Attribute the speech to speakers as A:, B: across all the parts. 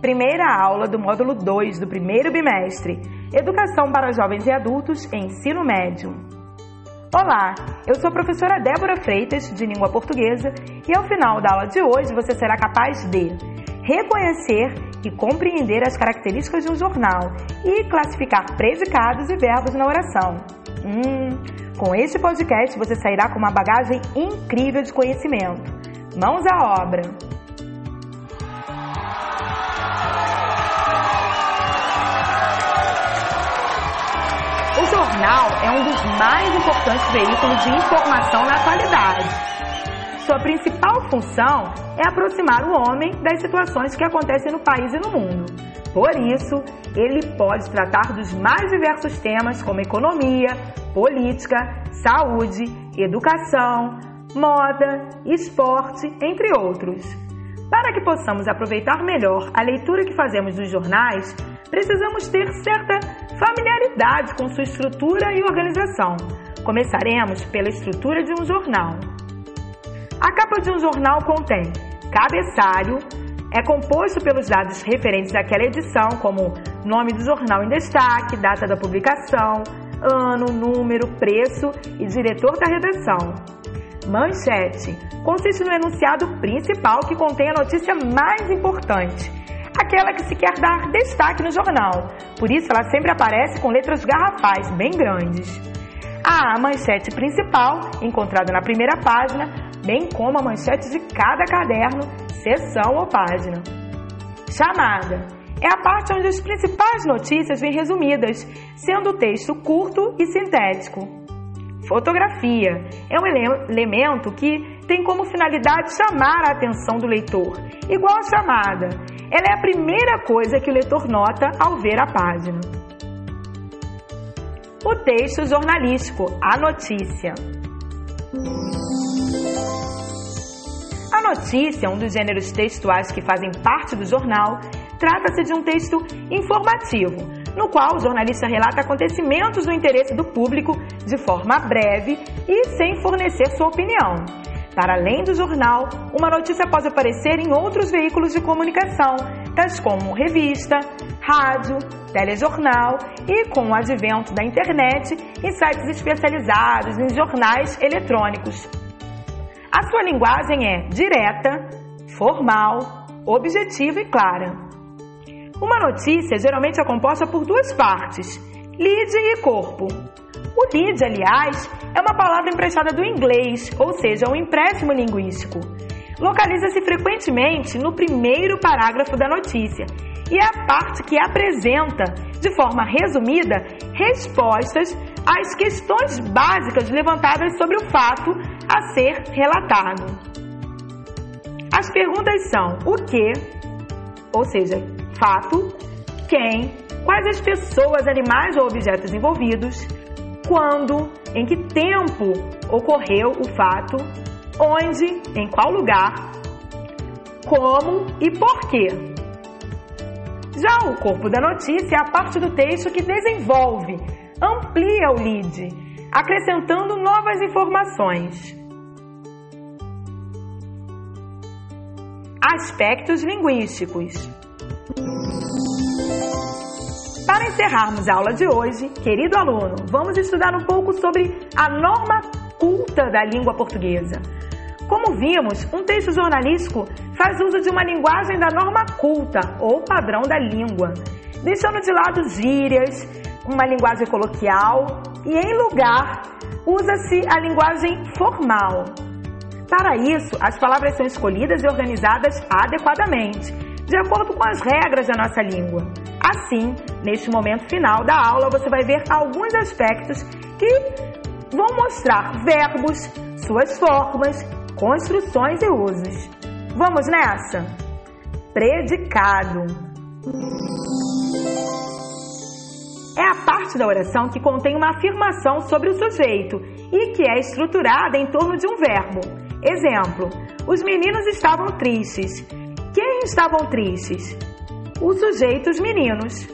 A: primeira aula do módulo 2 do primeiro bimestre, Educação para Jovens e Adultos em Ensino Médio. Olá, eu sou a professora Débora Freitas, de Língua Portuguesa, e ao final da aula de hoje você será capaz de reconhecer e compreender as características de um jornal e classificar predicados e verbos na oração. Hum, com este podcast você sairá com uma bagagem incrível de conhecimento. Mãos à obra! Jornal é um dos mais importantes veículos de informação na atualidade. Sua principal função é aproximar o homem das situações que acontecem no país e no mundo. Por isso, ele pode tratar dos mais diversos temas como economia, política, saúde, educação, moda, esporte, entre outros. Para que possamos aproveitar melhor a leitura que fazemos dos jornais, precisamos ter certa familiaridade com sua estrutura e organização. Começaremos pela estrutura de um jornal. A capa de um jornal contém cabeçalho, é composto pelos dados referentes àquela edição, como nome do jornal em destaque, data da publicação, ano, número, preço e diretor da redação. Manchete consiste no enunciado principal que contém a notícia mais importante, aquela que se quer dar destaque no jornal. Por isso, ela sempre aparece com letras garrafais, bem grandes. A manchete principal, encontrada na primeira página, bem como a manchete de cada caderno, seção ou página. Chamada é a parte onde as principais notícias vêm resumidas, sendo o texto curto e sintético. Fotografia é um ele elemento que tem como finalidade chamar a atenção do leitor, igual a chamada. Ela é a primeira coisa que o leitor nota ao ver a página. O texto jornalístico, a notícia. A notícia, um dos gêneros textuais que fazem parte do jornal, trata-se de um texto informativo, no qual o jornalista relata acontecimentos do interesse do público de forma breve e sem fornecer sua opinião. Para além do jornal, uma notícia pode aparecer em outros veículos de comunicação, tais como revista, rádio, telejornal e, com o advento da internet, em sites especializados em jornais eletrônicos. A sua linguagem é direta, formal, objetiva e clara. Uma notícia geralmente é composta por duas partes, lead e corpo. O lead, aliás, é uma palavra emprestada do inglês, ou seja, um empréstimo linguístico. Localiza-se frequentemente no primeiro parágrafo da notícia e é a parte que apresenta, de forma resumida, respostas às questões básicas levantadas sobre o fato a ser relatado. As perguntas são o que, ou seja, fato, quem, quais as pessoas, animais ou objetos envolvidos, quando, em que tempo ocorreu o fato, onde, em qual lugar, como e por quê. Já o corpo da notícia é a parte do texto que desenvolve, amplia o lead, acrescentando novas informações. Aspectos linguísticos. Para encerrarmos a aula de hoje, querido aluno, vamos estudar um pouco sobre a norma culta da língua portuguesa. Como vimos, um texto jornalístico faz uso de uma linguagem da norma culta ou padrão da língua, deixando de lado gírias, uma linguagem coloquial e, em lugar, usa-se a linguagem formal. Para isso, as palavras são escolhidas e organizadas adequadamente, de acordo com as regras da nossa língua. Assim, neste momento final da aula, você vai ver alguns aspectos que vão mostrar verbos, suas formas, construções e usos. Vamos nessa? Predicado. É a parte da oração que contém uma afirmação sobre o sujeito e que é estruturada em torno de um verbo. Exemplo: Os meninos estavam tristes. Quem estavam tristes? Os sujeitos meninos.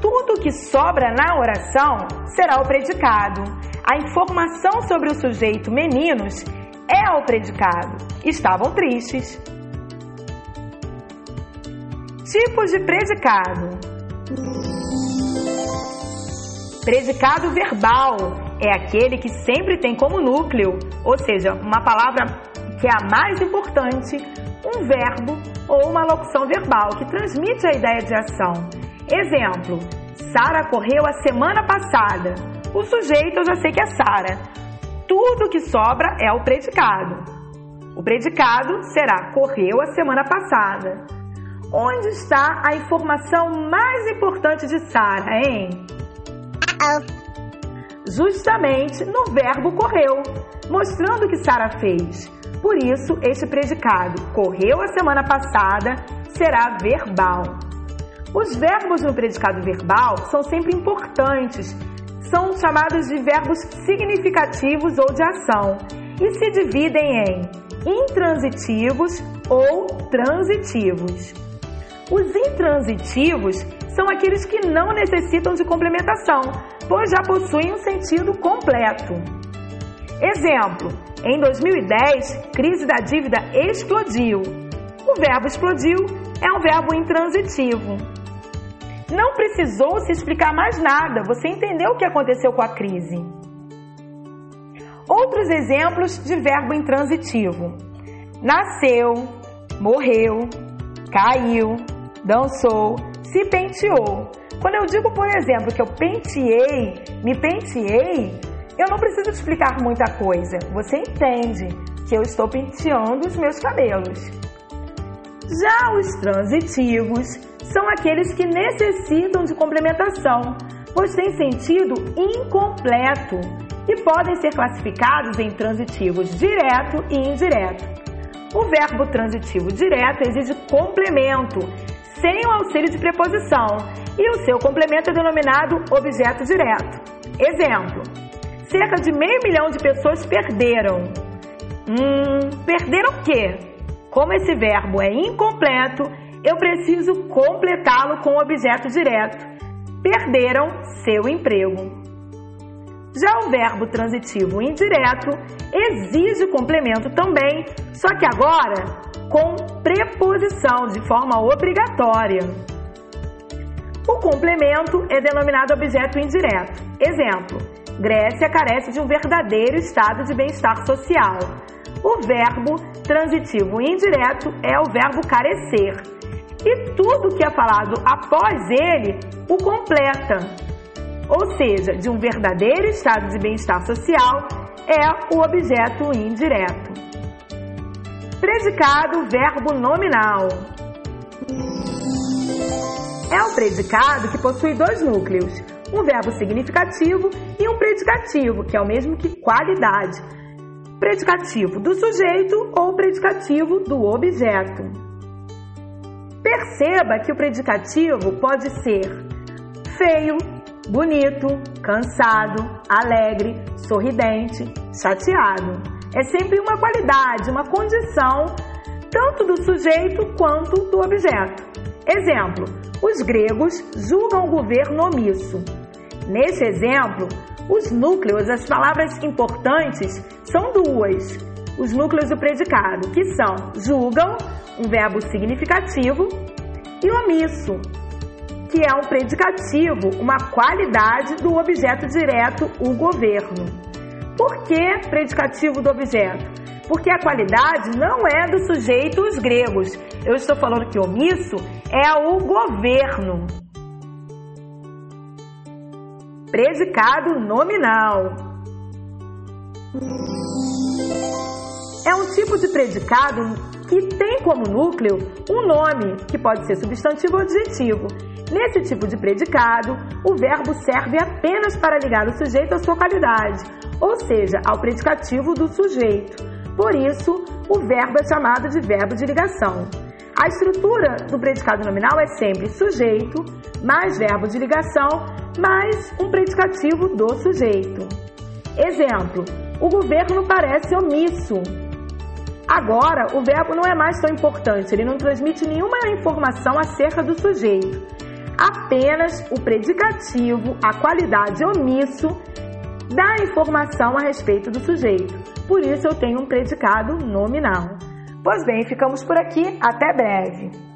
A: Tudo que sobra na oração será o predicado. A informação sobre o sujeito meninos é o predicado. Estavam tristes. Tipos de predicado. Predicado verbal é aquele que sempre tem como núcleo, ou seja, uma palavra que é a mais importante, um verbo ou uma locução verbal que transmite a ideia de ação. Exemplo: Sara correu a semana passada. O sujeito eu já sei que é Sara. Tudo que sobra é o predicado. O predicado será correu a semana passada. Onde está a informação mais importante de Sara, hein? Justamente no verbo correu, mostrando o que Sara fez. Por isso, este predicado correu a semana passada será verbal. Os verbos no predicado verbal são sempre importantes. São chamados de verbos significativos ou de ação e se dividem em intransitivos ou transitivos. Os intransitivos são aqueles que não necessitam de complementação, pois já possuem um sentido completo. Exemplo: em 2010, crise da dívida explodiu. O verbo explodiu é um verbo intransitivo. Não precisou se explicar mais nada, você entendeu o que aconteceu com a crise. Outros exemplos de verbo intransitivo: nasceu, morreu, caiu, dançou, se penteou. Quando eu digo, por exemplo, que eu penteei, me penteei, eu não preciso explicar muita coisa. Você entende que eu estou penteando os meus cabelos. Já os transitivos são aqueles que necessitam de complementação, pois têm sentido incompleto e podem ser classificados em transitivos direto e indireto. O verbo transitivo direto exige complemento, sem o auxílio de preposição, e o seu complemento é denominado objeto direto. Exemplo: cerca de meio milhão de pessoas perderam. Hum, perderam o quê? Como esse verbo é incompleto, eu preciso completá-lo com o objeto direto. Perderam seu emprego. Já o verbo transitivo indireto exige complemento também, só que agora com preposição de forma obrigatória. O complemento é denominado objeto indireto. Exemplo: Grécia carece de um verdadeiro estado de bem-estar social. O verbo transitivo indireto é o verbo carecer. E tudo que é falado após ele o completa. Ou seja, de um verdadeiro estado de bem-estar social é o objeto indireto. Predicado verbo nominal. É um predicado que possui dois núcleos, um verbo significativo e um predicativo, que é o mesmo que qualidade. Predicativo do sujeito ou predicativo do objeto. Perceba que o predicativo pode ser feio, bonito, cansado, alegre, sorridente, chateado. É sempre uma qualidade, uma condição, tanto do sujeito quanto do objeto. Exemplo: os gregos julgam o governo omisso. Nesse exemplo, os núcleos, as palavras importantes, são duas. Os núcleos do predicado, que são julgam, um verbo significativo, e omisso, que é um predicativo, uma qualidade do objeto direto, o governo. Por que predicativo do objeto? Porque a qualidade não é do sujeito os gregos. Eu estou falando que omisso é o governo. Predicado nominal. É um tipo de predicado que tem como núcleo um nome, que pode ser substantivo ou adjetivo. Nesse tipo de predicado, o verbo serve apenas para ligar o sujeito à sua qualidade, ou seja, ao predicativo do sujeito. Por isso, o verbo é chamado de verbo de ligação. A estrutura do predicado nominal é sempre sujeito, mais verbo de ligação, mais um predicativo do sujeito. Exemplo: o governo parece omisso. Agora, o verbo não é mais tão importante, ele não transmite nenhuma informação acerca do sujeito. Apenas o predicativo, a qualidade omisso, dá informação a respeito do sujeito. Por isso eu tenho um predicado nominal. Pois bem, ficamos por aqui. Até breve.